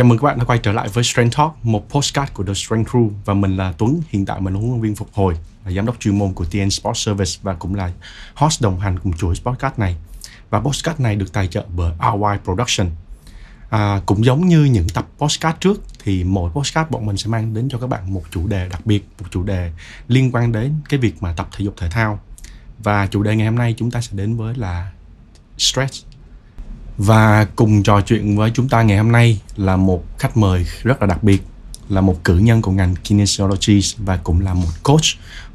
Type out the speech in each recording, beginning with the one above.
Chào mừng các bạn đã quay trở lại với Strength Talk, một postcard của The Strength Crew và mình là Tuấn, hiện tại mình là huấn luyện viên phục hồi và giám đốc chuyên môn của TN Sports Service và cũng là host đồng hành cùng chuỗi podcast này. Và podcast này được tài trợ bởi RY Production. À, cũng giống như những tập postcard trước thì mỗi postcard bọn mình sẽ mang đến cho các bạn một chủ đề đặc biệt, một chủ đề liên quan đến cái việc mà tập thể dục thể thao. Và chủ đề ngày hôm nay chúng ta sẽ đến với là stress và cùng trò chuyện với chúng ta ngày hôm nay là một khách mời rất là đặc biệt là một cử nhân của ngành kinesiology và cũng là một coach,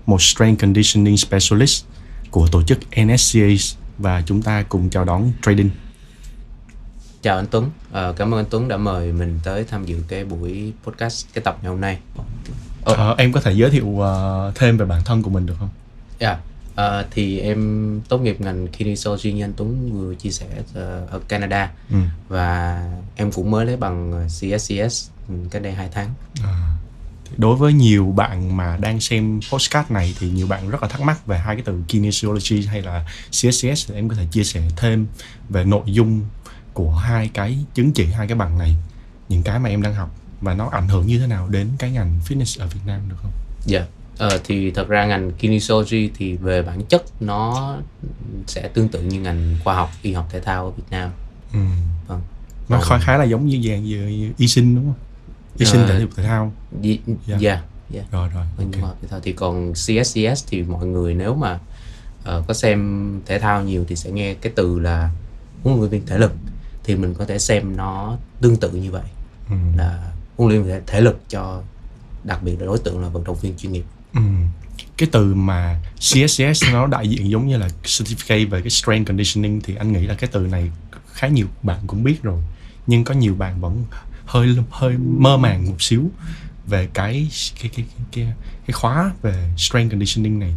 một strength conditioning specialist của tổ chức NSCA và chúng ta cùng chào đón Trading. Chào anh Tuấn, à, cảm ơn anh Tuấn đã mời mình tới tham dự cái buổi podcast cái tập ngày hôm nay. Ờ, em có thể giới thiệu uh, thêm về bản thân của mình được không? Dạ, yeah. À, thì em tốt nghiệp ngành kinesiology như anh Tuấn vừa chia sẻ uh, ở Canada ừ. và em cũng mới lấy bằng CSCS cách đây 2 tháng. À. Đối với nhiều bạn mà đang xem postcard này thì nhiều bạn rất là thắc mắc về hai cái từ kinesiology hay là CSCS thì em có thể chia sẻ thêm về nội dung của hai cái chứng chỉ hai cái bằng này những cái mà em đang học và nó ảnh hưởng như thế nào đến cái ngành fitness ở Việt Nam được không? Dạ. Yeah Ờ, thì thật ra ngành kinesiology thì về bản chất nó sẽ tương tự như ngành khoa học y học thể thao ở Việt Nam. Ừ. Vâng. Nó khá khá là giống như dạng như y sinh đúng không? Y sinh uh, thể dục thể thao. Dạ. Yeah. Yeah. yeah. Rồi rồi. Okay. Thể thao thì còn CSCS thì mọi người nếu mà uh, có xem thể thao nhiều thì sẽ nghe cái từ là huấn luyện viên thể lực thì mình có thể xem nó tương tự như vậy. Ừ. Là huấn luyện viên thể lực cho đặc biệt là đối tượng là vận động viên chuyên nghiệp Ừ. cái từ mà CSCS nó đại diện giống như là certificate về cái strength conditioning thì anh nghĩ là cái từ này khá nhiều bạn cũng biết rồi nhưng có nhiều bạn vẫn hơi hơi mơ màng một xíu về cái cái cái cái cái, khóa về strength conditioning này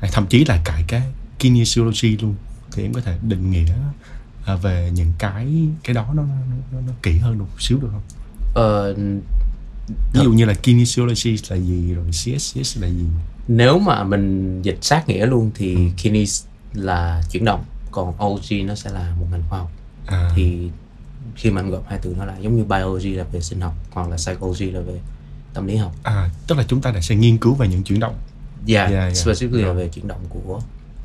à, thậm chí là cả cái kinesiology luôn thì em có thể định nghĩa à, về những cái cái đó nó nó, nó, nó kỹ hơn một xíu được không? Ờ, ví dụ như là kinesiology là gì rồi CSS là gì nếu mà mình dịch sát nghĩa luôn thì ừ. kines là chuyển động còn OG nó sẽ là một ngành khoa học à. thì khi mà anh gặp hai từ nó là giống như biology là về sinh học hoặc là psychology là về tâm lý học à tức là chúng ta sẽ nghiên cứu về những chuyển động yeah, yeah, yeah. specifically là về chuyển động của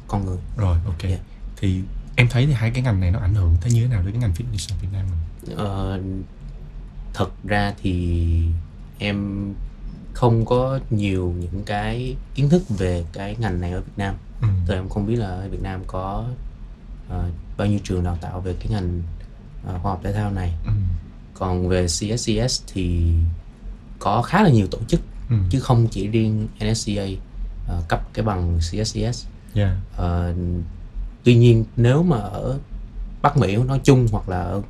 con người rồi ok yeah. thì em thấy thì hai cái ngành này nó ảnh hưởng thế như thế nào đến cái ngành fitness ở Việt Nam mình? Ờ, thật ra thì em không có nhiều những cái kiến thức về cái ngành này ở Việt Nam ừ. Tôi em không biết là ở Việt Nam có uh, bao nhiêu trường đào tạo về cái ngành uh, khoa học thể thao này ừ. còn về CSCS thì có khá là nhiều tổ chức ừ. chứ không chỉ riêng NSCA uh, cấp cái bằng CSCS yeah. uh, tuy nhiên nếu mà ở Bắc Mỹ nói chung hoặc là ở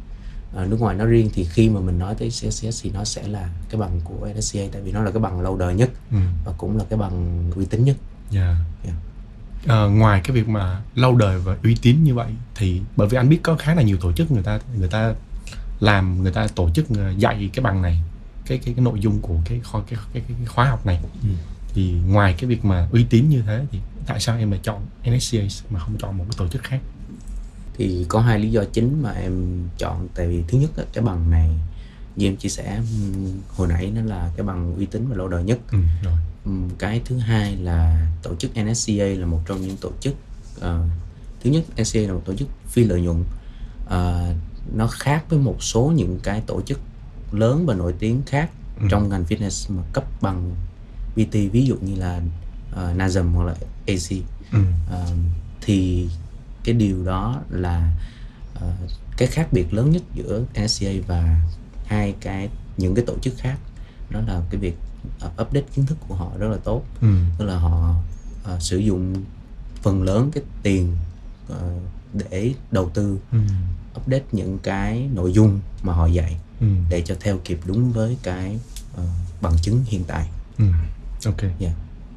ở nước ngoài nó riêng thì khi mà mình nói tới CSCS thì nó sẽ là cái bằng của NSCA tại vì nó là cái bằng lâu đời nhất ừ. và cũng là cái bằng uy tín nhất. Yeah. Yeah. Dạ. À, ngoài cái việc mà lâu đời và uy tín như vậy thì bởi vì anh biết có khá là nhiều tổ chức người ta người ta làm người ta tổ chức ờ, dạy cái bằng này cái cái cái nội dung của cái kho cái, cái, cái, cái khóa học này ừ. thì ngoài cái việc mà uy tín như thế thì tại sao em lại chọn NSCA mà không chọn một cái tổ chức khác thì có hai lý do chính mà em chọn tại vì thứ nhất cái bằng này như em chia sẻ hồi nãy nó là cái bằng uy tín và lâu đời nhất ừ, rồi. cái thứ hai là tổ chức NSCA là một trong những tổ chức uh, thứ nhất NSCA là một tổ chức phi lợi nhuận uh, nó khác với một số những cái tổ chức lớn và nổi tiếng khác ừ. trong ngành fitness mà cấp bằng PT ví dụ như là uh, NASM hoặc là AC ừ. uh, thì cái điều đó là uh, cái khác biệt lớn nhất giữa NSCA và hai cái những cái tổ chức khác đó là cái việc uh, update kiến thức của họ rất là tốt ừ. tức là họ uh, sử dụng phần lớn cái tiền uh, để đầu tư ừ. update những cái nội dung mà họ dạy ừ. để cho theo kịp đúng với cái uh, bằng chứng hiện tại ừ. ok yeah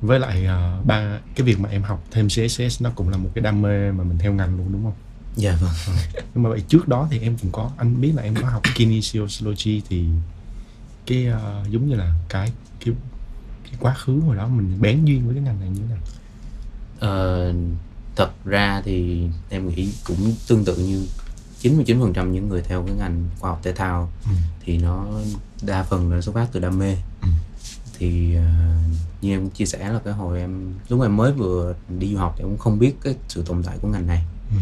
với lại uh, ba cái việc mà em học thêm CSS nó cũng là một cái đam mê mà mình theo ngành luôn đúng không? Dạ vâng. Ừ. Nhưng mà vậy trước đó thì em cũng có anh biết là em có học kinesiology thì cái uh, giống như là cái cái cái quá khứ hồi đó mình bén duyên với cái ngành này như thế nào? Ờ, thật ra thì em nghĩ cũng tương tự như 99% những người theo cái ngành khoa học thể thao ừ. thì nó đa phần là xuất phát từ đam mê ừ. Thì uh, như em chia sẻ là cái hồi em lúc em mới vừa đi du học thì em cũng không biết cái sự tồn tại của ngành này ừ.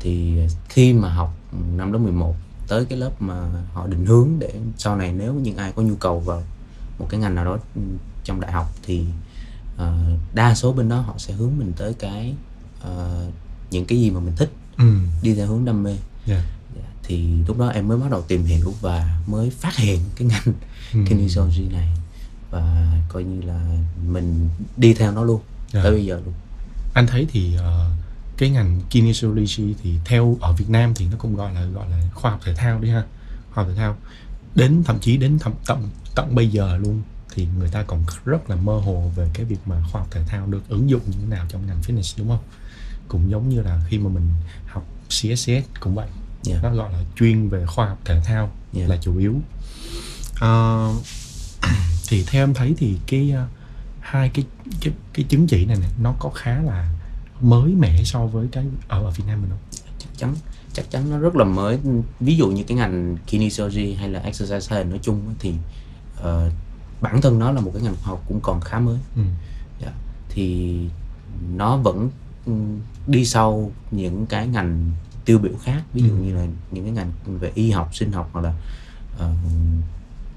thì khi mà học năm lớp 11 tới cái lớp mà họ định hướng để sau này nếu những ai có nhu cầu vào một cái ngành nào đó trong đại học thì uh, đa số bên đó họ sẽ hướng mình tới cái uh, những cái gì mà mình thích ừ. đi theo hướng đam mê yeah. Dạ, thì lúc đó em mới bắt đầu tìm hiểu và mới phát hiện cái ngành ừ. kinesiology này và coi như là mình đi theo nó luôn yeah. tới bây giờ luôn anh thấy thì uh, cái ngành kinesiology thì theo ở Việt Nam thì nó cũng gọi là gọi là khoa học thể thao đi ha khoa học thể thao đến thậm chí đến thậm, tận tận bây giờ luôn thì người ta còn rất là mơ hồ về cái việc mà khoa học thể thao được ứng dụng như thế nào trong ngành fitness đúng không cũng giống như là khi mà mình học CSCS cũng vậy yeah. nó gọi là chuyên về khoa học thể thao yeah. là chủ yếu uh, thì theo em thấy thì cái uh, hai cái cái cái chứng chỉ này, này nó có khá là mới mẻ so với cái ở ở Việt Nam mình không? Chắc chắn chắc chắn nó rất là mới ví dụ như cái ngành kinesiology hay là exercise health nói chung thì uh, bản thân nó là một cái ngành học cũng còn khá mới ừ. yeah. Dạ. thì nó vẫn ừ, đi sau những cái ngành tiêu biểu khác ví dụ ừ. như là những cái ngành về y học sinh học hoặc là uh,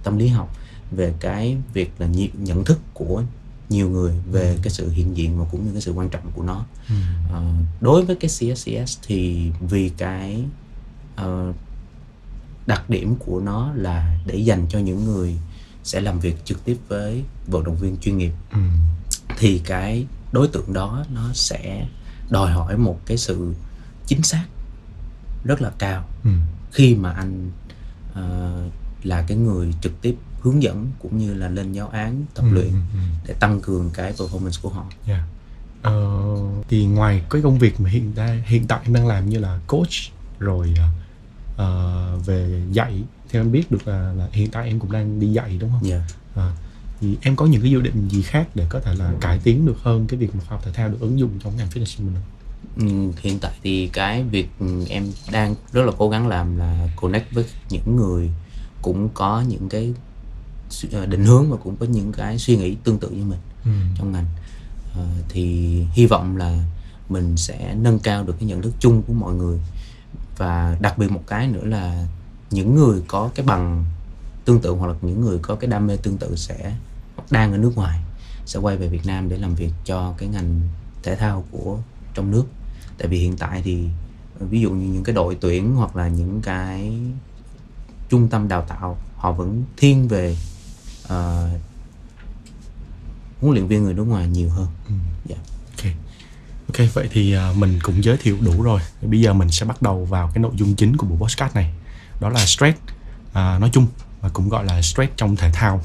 tâm lý học về cái việc là nhận thức của nhiều người về ừ. cái sự hiện diện và cũng như cái sự quan trọng của nó ừ. uh, đối với cái CSCS thì vì cái uh, đặc điểm của nó là để dành cho những người sẽ làm việc trực tiếp với vận động viên chuyên nghiệp ừ. thì cái đối tượng đó nó sẽ đòi hỏi một cái sự chính xác rất là cao ừ. khi mà anh uh, là cái người trực tiếp hướng dẫn cũng như là lên giáo án tập ừ, luyện ừ, ừ. để tăng cường cái performance của họ. Yeah. Ờ, thì ngoài cái công việc mà hiện tại hiện tại em đang làm như là coach rồi uh, về dạy theo em biết được là, là hiện tại em cũng đang đi dạy đúng không? Yeah. À, thì em có những cái dự định gì khác để có thể là cải tiến được hơn cái việc mà khoa học thể thao được ứng dụng trong ngành fitness mình không? Ừ, hiện tại thì cái việc em đang rất là cố gắng làm là connect với những người cũng có những cái ờ, định hướng và cũng có những cái suy nghĩ tương tự như mình ừ. trong ngành. À, thì hy vọng là mình sẽ nâng cao được cái nhận thức chung của mọi người. Và đặc biệt một cái nữa là những người có cái bằng tương tự hoặc là những người có cái đam mê tương tự sẽ đang ở nước ngoài sẽ quay về Việt Nam để làm việc cho cái ngành thể thao của trong nước. Tại vì hiện tại thì ví dụ như những cái đội tuyển hoặc là những cái trung tâm đào tạo họ vẫn thiên về uh, huấn luyện viên người nước ngoài nhiều hơn. Ừ. Yeah. Ok. Ok vậy thì uh, mình cũng giới thiệu đủ rồi. Bây giờ mình sẽ bắt đầu vào cái nội dung chính của buổi podcast này. Đó là stress uh, nói chung và cũng gọi là stress trong thể thao.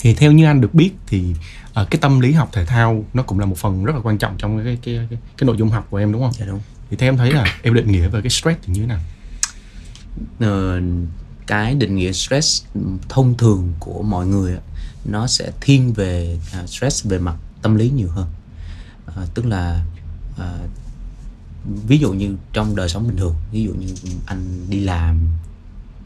Thì theo như anh được biết thì uh, cái tâm lý học thể thao nó cũng là một phần rất là quan trọng trong cái cái cái, cái nội dung học của em đúng không? Dạ đúng. Thì theo em thấy là em định nghĩa về cái stress thì như thế nào? Uh, cái định nghĩa stress thông thường của mọi người nó sẽ thiên về uh, stress về mặt tâm lý nhiều hơn. Uh, tức là uh, ví dụ như trong đời sống bình thường ví dụ như anh đi làm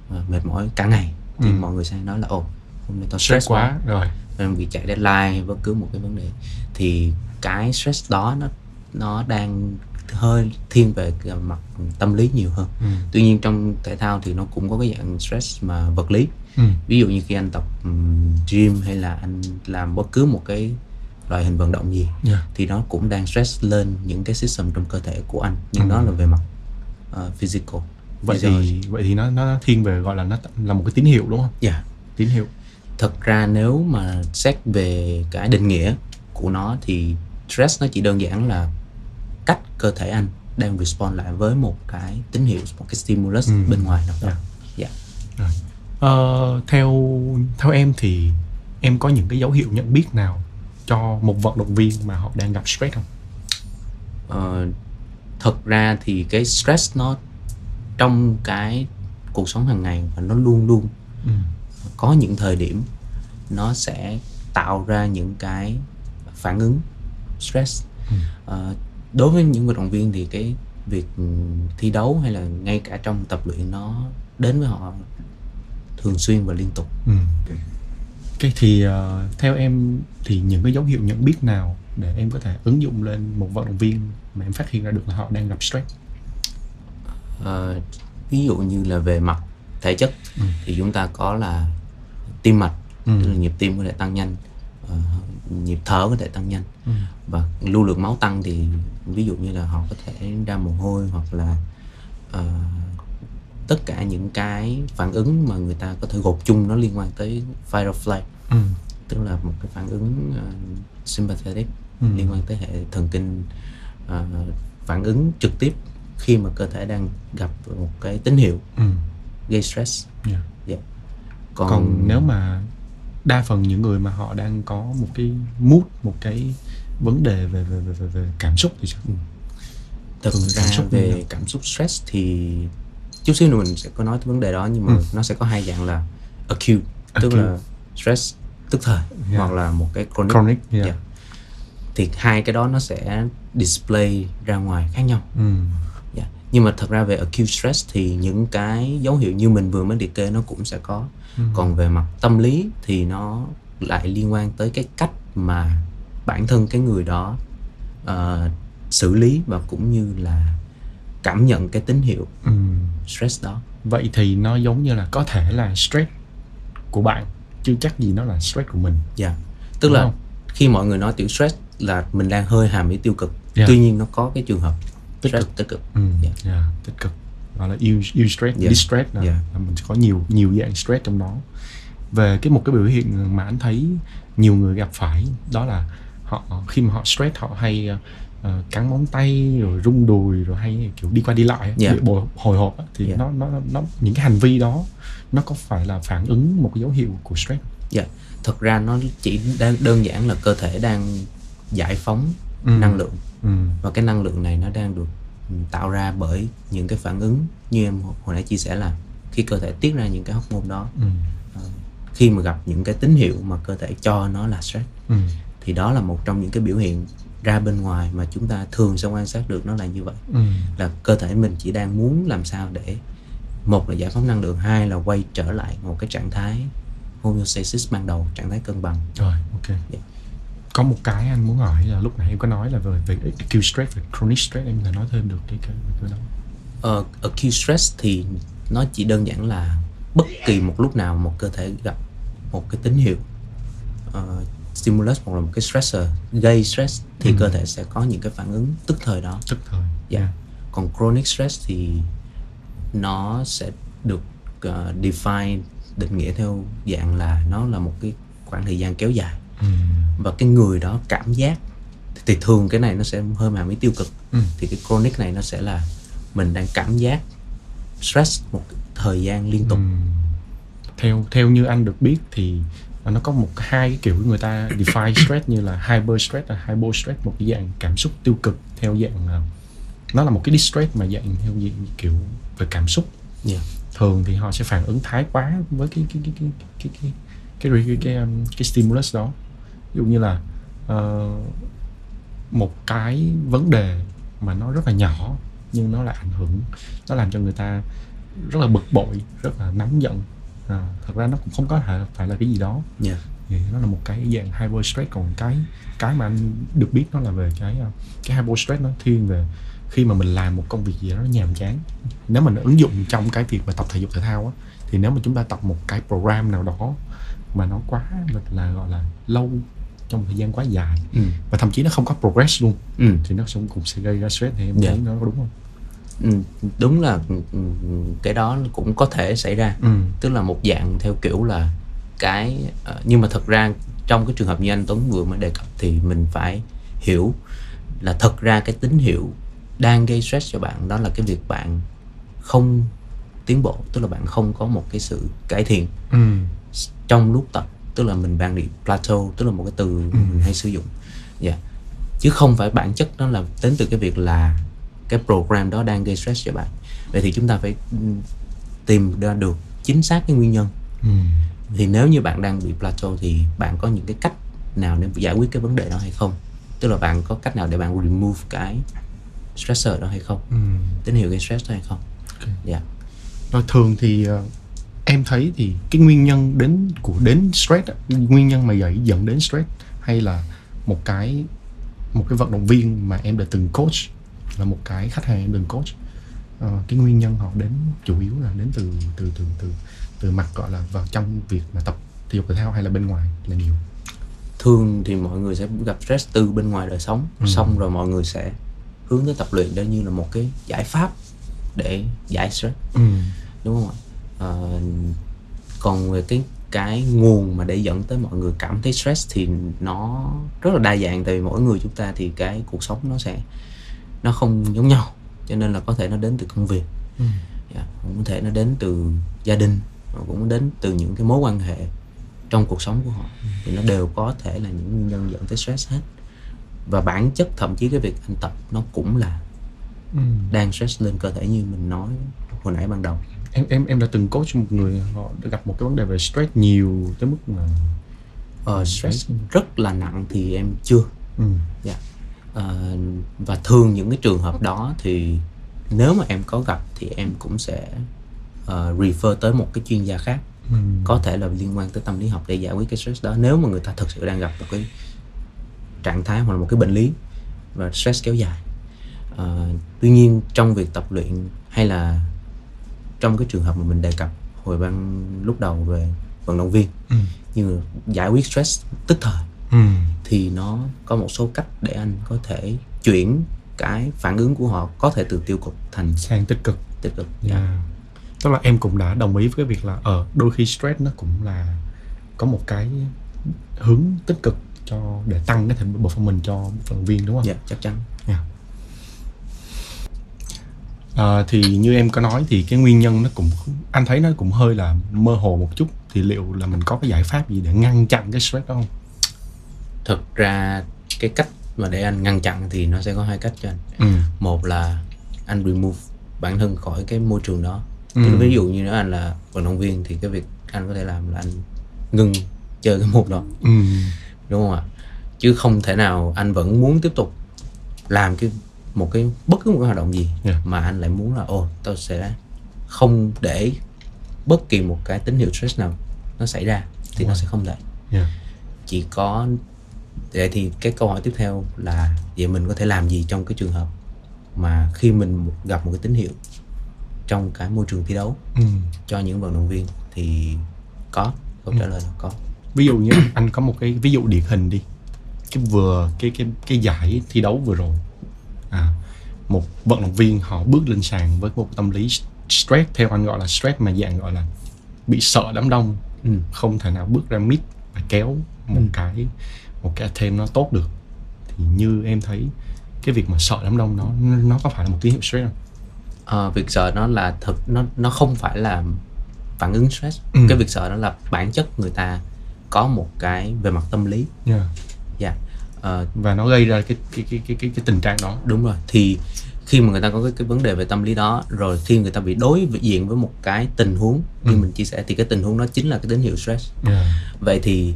uh, mệt mỏi cả ngày thì ừ. mọi người sẽ nói là ồ hôm nay tao stress, stress quá, quá rồi. Mình bị chạy deadline hay bất cứ một cái vấn đề. Thì cái stress đó nó nó đang hơi thiên về mặt tâm lý nhiều hơn ừ. tuy nhiên trong thể thao thì nó cũng có cái dạng stress mà vật lý ừ. ví dụ như khi anh tập gym hay là anh làm bất cứ một cái loại hình vận động gì yeah. Dạ. thì nó cũng đang stress lên những cái system trong cơ thể của anh nhưng ừ. đó là về mặt uh, physical vậy thì vậy thì nó nó thiên về gọi là nó là một cái tín hiệu đúng không? Dạ. Yeah. Tín hiệu. Thật ra nếu mà xét về cái định nghĩa của nó thì stress nó chỉ đơn giản là cách cơ thể anh đang respond lại với một cái tín hiệu một cái stimulus ừ. bên ngoài nào đó. Dạ. Rồi. Ờ, theo theo em thì em có những cái dấu hiệu nhận biết nào cho một vận động viên mà họ đang gặp stress không? Ờ, thật ra thì cái stress nó trong cái cuộc sống hàng ngày và nó luôn luôn ừ. có những thời điểm nó sẽ tạo ra những cái phản ứng stress ừ. uh, đối với những vận động viên thì cái việc ừ, thi đấu hay là ngay cả trong tập luyện nó đến với họ thường xuyên và liên tục ừ. cái thì uh, theo em thì những cái dấu hiệu nhận biết nào để em có thể ứng dụng lên một vận động viên mà em phát hiện ra được là họ đang gặp stress uh, ví dụ như là về mặt thể chất ừ. thì chúng ta có là tim mạch ừ. tức là nhịp tim có thể tăng nhanh uh, nhịp thở có thể tăng nhanh ừ. và lưu lượng máu tăng thì ví dụ như là họ có thể ra mồ hôi hoặc là uh, tất cả những cái phản ứng mà người ta có thể gộp chung nó liên quan tới fight or flight ừ. tức là một cái phản ứng uh, sympathetic ừ. liên quan tới hệ thần kinh uh, phản ứng trực tiếp khi mà cơ thể đang gặp một cái tín hiệu ừ. gây stress yeah. Yeah. Dạ. Còn... còn nếu mà đa phần những người mà họ đang có một cái mood một cái vấn đề về về về về, cảm xúc thì sao? Ừ. Thực ra cảm xúc về cảm xúc stress thì chút xíu nữa mình sẽ có nói tới vấn đề đó nhưng mà ừ. nó sẽ có hai dạng là acute, acute. tức là stress tức thời yeah. hoặc là một cái chronic, chronic yeah. Yeah. thì hai cái đó nó sẽ display ra ngoài khác nhau ừ. Nhưng mà thật ra về acute stress thì những cái dấu hiệu như mình vừa mới liệt kê nó cũng sẽ có ừ. còn về mặt tâm lý thì nó lại liên quan tới cái cách mà bản thân cái người đó uh, xử lý và cũng như là cảm nhận cái tín hiệu ừ. stress đó vậy thì nó giống như là có thể là stress của bạn chưa chắc gì nó là stress của mình dạ yeah. tức Đúng là không? khi mọi người nói tiểu stress là mình đang hơi hàm ý tiêu cực yeah. Dạ. tuy nhiên nó có cái trường hợp tích stress cực. tích cực ừ. yeah. Dạ. Yeah, tích cực gọi là yêu yêu stress yeah. distress là, yeah. là mình có nhiều nhiều dạng stress trong đó về cái một cái biểu hiện mà anh thấy nhiều người gặp phải đó là họ khi mà họ stress họ hay uh, cắn móng tay rồi rung đùi rồi hay kiểu đi qua đi lại yeah. bị bồi hồi hộp thì yeah. nó nó nó những cái hành vi đó nó có phải là phản ứng một cái dấu hiệu của stress dạ yeah. thực ra nó chỉ đơn, đơn giản là cơ thể đang giải phóng ừ. năng lượng ừ. và cái năng lượng này nó đang được tạo ra bởi những cái phản ứng như em hồi nãy chia sẻ là khi cơ thể tiết ra những cái hormone đó ừ. uh, khi mà gặp những cái tín hiệu mà cơ thể cho nó là stress ừ. thì đó là một trong những cái biểu hiện ra bên ngoài mà chúng ta thường sẽ quan sát được nó là như vậy ừ. là cơ thể mình chỉ đang muốn làm sao để một là giải phóng năng lượng hai là quay trở lại một cái trạng thái homeostasis ban đầu trạng thái cân bằng rồi ok yeah. Có một cái anh muốn hỏi là lúc nãy em có nói là về về acute stress và chronic stress em có nói thêm được cái cái, cái đó uh, acute stress thì nó chỉ đơn giản là bất kỳ một lúc nào một cơ thể gặp một cái tín hiệu uh, stimulus hoặc là một cái stressor gây stress thì ừ. cơ thể sẽ có những cái phản ứng tức thời đó tức thời dạ yeah. còn chronic stress thì nó sẽ được uh, define định nghĩa theo dạng là nó là một cái khoảng thời gian kéo dài và cái người đó cảm giác thì thường cái này nó sẽ hơi hàm ý tiêu cực ừ. thì cái chronic này nó sẽ là mình đang cảm giác stress một thời gian liên tục ừ. theo theo như anh được biết thì nó có một hai cái kiểu người ta define stress như là hyper stress hay hypo stress một cái dạng cảm xúc tiêu cực theo dạng nó là một cái distress mà dạng theo dạng kiểu về cảm xúc yeah. thường thì họ sẽ phản ứng thái quá với cái cái cái cái cái cái cái, cái, cái, cái, cái, cái, cái stimulus đó dụ như là uh, một cái vấn đề mà nó rất là nhỏ nhưng nó lại ảnh hưởng nó làm cho người ta rất là bực bội rất là nóng giận. À, thật ra nó cũng không có thể phải là cái gì đó. Yeah. thì nó là một cái dạng hyper stress. Còn cái cái mà anh được biết nó là về cái uh, cái hyper stress nó thiên về khi mà mình làm một công việc gì đó nó nhàm chán. Nếu mình ứng dụng trong cái việc mà tập thể dục thể thao á thì nếu mà chúng ta tập một cái program nào đó mà nó quá là gọi là lâu trong thời gian quá dài ừ. và thậm chí nó không có progress luôn ừ. thì nó cũng cũng sẽ gây ra stress thì em yeah. thấy nó có đúng không ừ, đúng là ừ, ừ, cái đó cũng có thể xảy ra ừ. tức là một dạng theo kiểu là cái uh, nhưng mà thật ra trong cái trường hợp như anh Tuấn vừa mới đề cập thì mình phải hiểu là thật ra cái tín hiệu đang gây stress cho bạn đó là cái việc bạn không tiến bộ tức là bạn không có một cái sự cải thiện ừ. trong lúc tập tức là mình đang bị plateau tức là một cái từ ừ. mình hay sử dụng dạ yeah. chứ không phải bản chất đó là đến từ cái việc là cái program đó đang gây stress cho bạn vậy thì chúng ta phải ừ, tìm ra được chính xác cái nguyên nhân ừ. thì nếu như bạn đang bị plateau thì bạn có những cái cách nào để giải quyết cái vấn đề đó hay không tức là bạn có cách nào để bạn remove cái stressor đó hay không ừ. tín hiệu gây stress đó hay không okay. dạ rồi thường thì uh, em thấy thì cái nguyên nhân đến của đến stress nguyên nhân mà dậy dẫn đến stress hay là một cái một cái vận động viên mà em đã từng coach là một cái khách hàng em từng coach uh, cái nguyên nhân họ đến chủ yếu là đến từ từ từ từ từ mặt gọi là vào trong việc mà tập thể dục thể thao hay là bên ngoài là nhiều thường thì mọi người sẽ gặp stress từ bên ngoài đời sống ừ. xong rồi mọi người sẽ hướng tới tập luyện đó như là một cái giải pháp để giải stress ừ. đúng không ạ à, còn về cái cái nguồn mà để dẫn tới mọi người cảm thấy stress thì nó rất là đa dạng tại vì mỗi người chúng ta thì cái cuộc sống nó sẽ nó không giống nhau cho nên là có thể nó đến từ công việc ừ. yeah, dạ, cũng có thể nó đến từ gia đình cũng đến từ những cái mối quan hệ trong cuộc sống của họ ừ. thì nó đều có thể là những nguyên nhân dẫn tới stress hết và bản chất thậm chí cái việc anh tập nó cũng là ừ. đang stress lên cơ thể như mình nói hồi nãy ban đầu em em em đã từng coach một người họ gặp một cái vấn đề về stress nhiều tới mức mà uh, stress Đấy. rất là nặng thì em chưa ừ. yeah. Dạ. uh, và thường những cái trường hợp đó thì nếu mà em có gặp thì em cũng sẽ uh, refer tới một cái chuyên gia khác ừ. có thể là liên quan tới tâm lý học để giải quyết cái stress đó nếu mà người ta thực sự đang gặp một cái trạng thái hoặc là một cái bệnh lý và stress kéo dài uh, tuy nhiên trong việc tập luyện hay là trong cái trường hợp mà mình đề cập hồi ban lúc đầu về vận động viên ừ. như giải quyết stress tức thời ừ. thì nó có một số cách để anh có thể chuyển cái phản ứng của họ có thể từ tiêu cực thành sang tích cực tích cực yeah. yeah. tức là em cũng đã đồng ý với cái việc là ở uh, đôi khi stress nó cũng là có một cái hướng tích cực cho để tăng cái thành performance cho vận động viên đúng không? Dạ chắc chắn. Yeah. À, thì như em có nói thì cái nguyên nhân nó cũng anh thấy nó cũng hơi là mơ hồ một chút thì liệu là mình có cái giải pháp gì để ngăn chặn cái stress đó không? Thực ra cái cách mà để anh ngăn chặn thì nó sẽ có hai cách cho anh. Ừ. Một là anh remove bản thân khỏi cái môi trường đó. Ừ. Ví dụ như nếu anh là vận động viên thì cái việc anh có thể làm là anh ngừng chơi cái môn đó. Ừ. Đúng không ạ? Chứ không thể nào anh vẫn muốn tiếp tục làm cái một cái bất cứ một cái hoạt động gì yeah. mà anh lại muốn là ồ tôi sẽ không để bất kỳ một cái tín hiệu stress nào nó xảy ra thì wow. nó sẽ không thể yeah. chỉ có vậy thì cái câu hỏi tiếp theo là vậy mình có thể làm gì trong cái trường hợp mà khi mình gặp một cái tín hiệu trong cái môi trường thi đấu ừ. cho những vận động viên thì có câu trả ừ. lời là có ví dụ như anh có một cái ví dụ điển hình đi cái vừa cái cái cái giải thi đấu vừa rồi à, một vận động viên họ bước lên sàn với một tâm lý stress theo anh gọi là stress mà dạng gọi là bị sợ đám đông ừ. không thể nào bước ra mid và kéo một ừ. cái một cái thêm nó tốt được thì như em thấy cái việc mà sợ đám đông nó nó có phải là một tín hiệu stress không? À, việc sợ nó là thực nó nó không phải là phản ứng stress ừ. cái việc sợ đó là bản chất người ta có một cái về mặt tâm lý yeah. Yeah uh, và nó gây ra cái cái cái cái cái, cái tình trạng đó đúng rồi thì khi mà người ta có cái, cái vấn đề về tâm lý đó rồi khi người ta bị đối diện với một cái tình huống như ừ. mình chia sẻ thì cái tình huống đó chính là cái tín hiệu stress yeah. vậy thì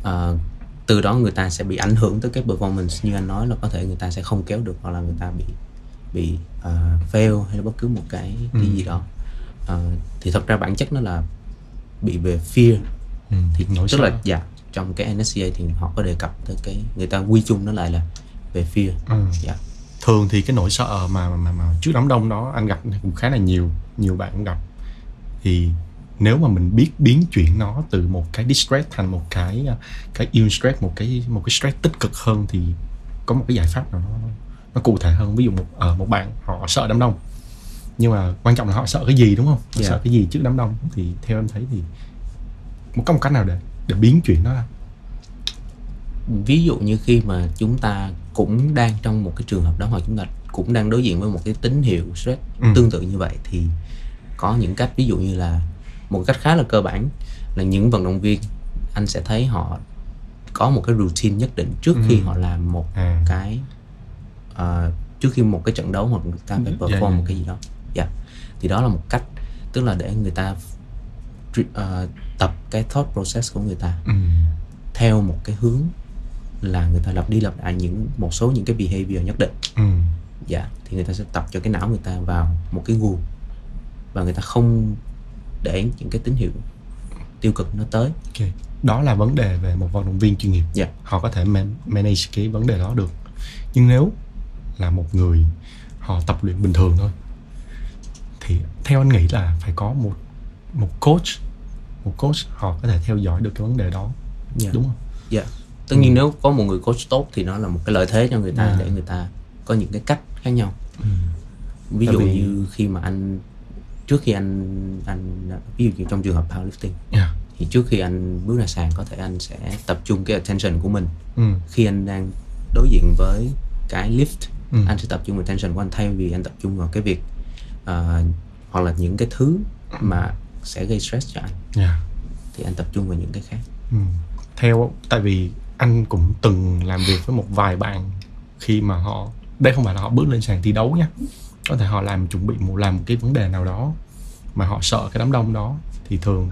uh, từ đó người ta sẽ bị ảnh hưởng tới cái performance như anh nói là có thể người ta sẽ không kéo được hoặc là người ta bị bị uh, fail hay là bất cứ một cái cái ừ. gì đó uh, thì thật ra bản chất nó là bị về fear ừ. thì Nỗi tức sợ. là dạ trong cái NSCA thì họ có đề cập tới cái người ta quy chung nó lại là về fear ừ. yeah. Dạ. thường thì cái nỗi sợ mà mà mà trước đám đông đó anh gặp cũng khá là nhiều nhiều bạn cũng gặp thì nếu mà mình biết biến chuyển nó từ một cái distress thành một cái cái ill stress một cái một cái stress tích cực hơn thì có một cái giải pháp nào nó nó cụ thể hơn ví dụ một ở uh, một bạn họ sợ đám đông nhưng mà quan trọng là họ sợ cái gì đúng không họ yeah. Dạ. sợ cái gì trước đám đông thì theo em thấy thì một có một cách nào để để biến chuyển nó ra ví dụ như khi mà chúng ta cũng đang trong một cái trường hợp đó hoặc chúng ta cũng đang đối diện với một cái tín hiệu stress ừ. tương tự như vậy thì có những cách ví dụ như là một cách khá là cơ bản là những vận động viên anh sẽ thấy họ có một cái routine nhất định trước ừ. khi họ làm một à. cái uh, trước khi một cái trận đấu hoặc người ta phải perform yeah, yeah. một cái gì đó dạ yeah. thì đó là một cách tức là để người ta uh, tập cái thought process của người ta ừ. theo một cái hướng là người ta lặp đi lặp lại những một số những cái behavior nhất định ừ. dạ thì người ta sẽ tập cho cái não người ta vào một cái guồng và người ta không để những cái tín hiệu tiêu cực nó tới okay. đó là vấn đề về một vận động viên chuyên nghiệp yeah. họ có thể man- manage cái vấn đề đó được nhưng nếu là một người họ tập luyện bình thường thôi thì theo anh nghĩ là phải có một một coach một coach họ có thể theo dõi được cái vấn đề đó yeah. đúng không? Dạ. Yeah. Tất nhiên ừ. nếu có một người coach tốt thì nó là một cái lợi thế cho người ta À. để người ta có những cái cách khác nhau. Ừ. Ví Tại dụ vì- như khi mà anh trước khi anh anh ví dụ như trong trường hợp powerlifting Yeah. thì trước khi anh bước ra sàn có thể anh sẽ tập trung cái attention của mình Ừ. khi anh đang đối diện với cái lift Ừ. anh sẽ tập trung attention của anh thay vì anh tập trung vào cái việc ờ, hoặc là những cái thứ mà sẽ gây stress cho anh. Yeah. thì anh tập trung vào những cái khác. Ừ. Theo tại vì anh cũng từng làm việc với một vài bạn khi mà họ đây không phải là họ bước lên sàn thi đấu nha. Có thể họ làm chuẩn bị một làm một cái vấn đề nào đó mà họ sợ cái đám đông đó thì thường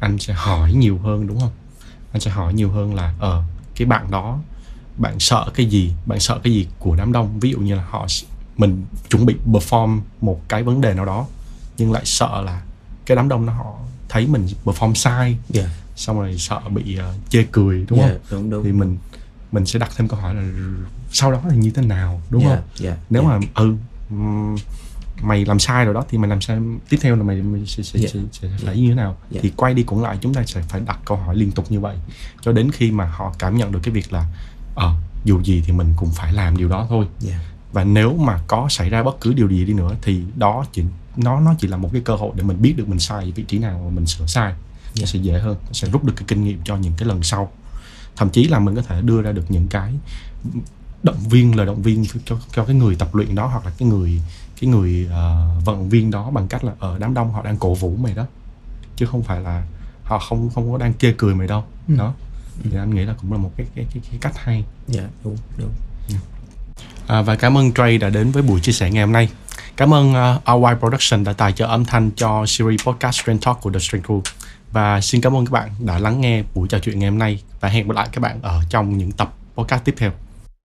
anh sẽ hỏi nhiều hơn đúng không? Anh sẽ hỏi nhiều hơn là ờ cái bạn đó bạn sợ cái gì? Bạn sợ cái gì của đám đông? Ví dụ như là họ mình chuẩn bị perform một cái vấn đề nào đó nhưng lại sợ là cái đám đông nó họ thấy mình perform sai yeah. xong rồi sợ bị ờ, chê cười đúng yeah, không đúng đúng thì mình mình sẽ đặt thêm câu hỏi là sau đó thì như thế nào đúng yeah, không yeah, nếu yeah. mà ừ mày làm sai rồi đó thì mày làm sao tiếp theo là mày, mày sẽ, sẽ, Yeah. sẽ, sẽ phải như thế nào Yeah. thì quay đi cũng lại chúng ta sẽ phải đặt câu hỏi liên tục như vậy cho đến khi mà họ cảm nhận được cái việc là ờ dù gì thì mình cũng phải làm điều đó thôi yeah. Và nếu mà có xảy ra bất cứ điều gì đi nữa thì đó chỉ nó nó chỉ là một cái cơ hội để mình biết được mình sai vị trí nào và mình sửa sai. Nó Yeah. sẽ dễ hơn nó sẽ rút được cái kinh nghiệm cho những cái lần sau. Thậm chí là mình có thể đưa ra được những cái động viên lời động viên cho cho cái người tập luyện đó hoặc là cái người cái người ờ, vận viên đó bằng cách là ở đám đông họ đang cổ vũ mày đó. Chứ không phải là họ không không có đang chê cười mày đâu. Ừ. đó. Thì anh nghĩ là cũng là một cái cái cái, cái cách hay. Dạ đúng đúng À, và cảm ơn Trey đã đến với buổi chia sẻ ngày hôm nay. Cảm ơn à, uh, RY Production đã tài trợ âm thanh cho series podcast Strength Talk của The Strength Crew. Và xin cảm ơn các bạn đã lắng nghe buổi trò chuyện ngày hôm nay và hẹn gặp lại các bạn ở trong những tập podcast tiếp theo.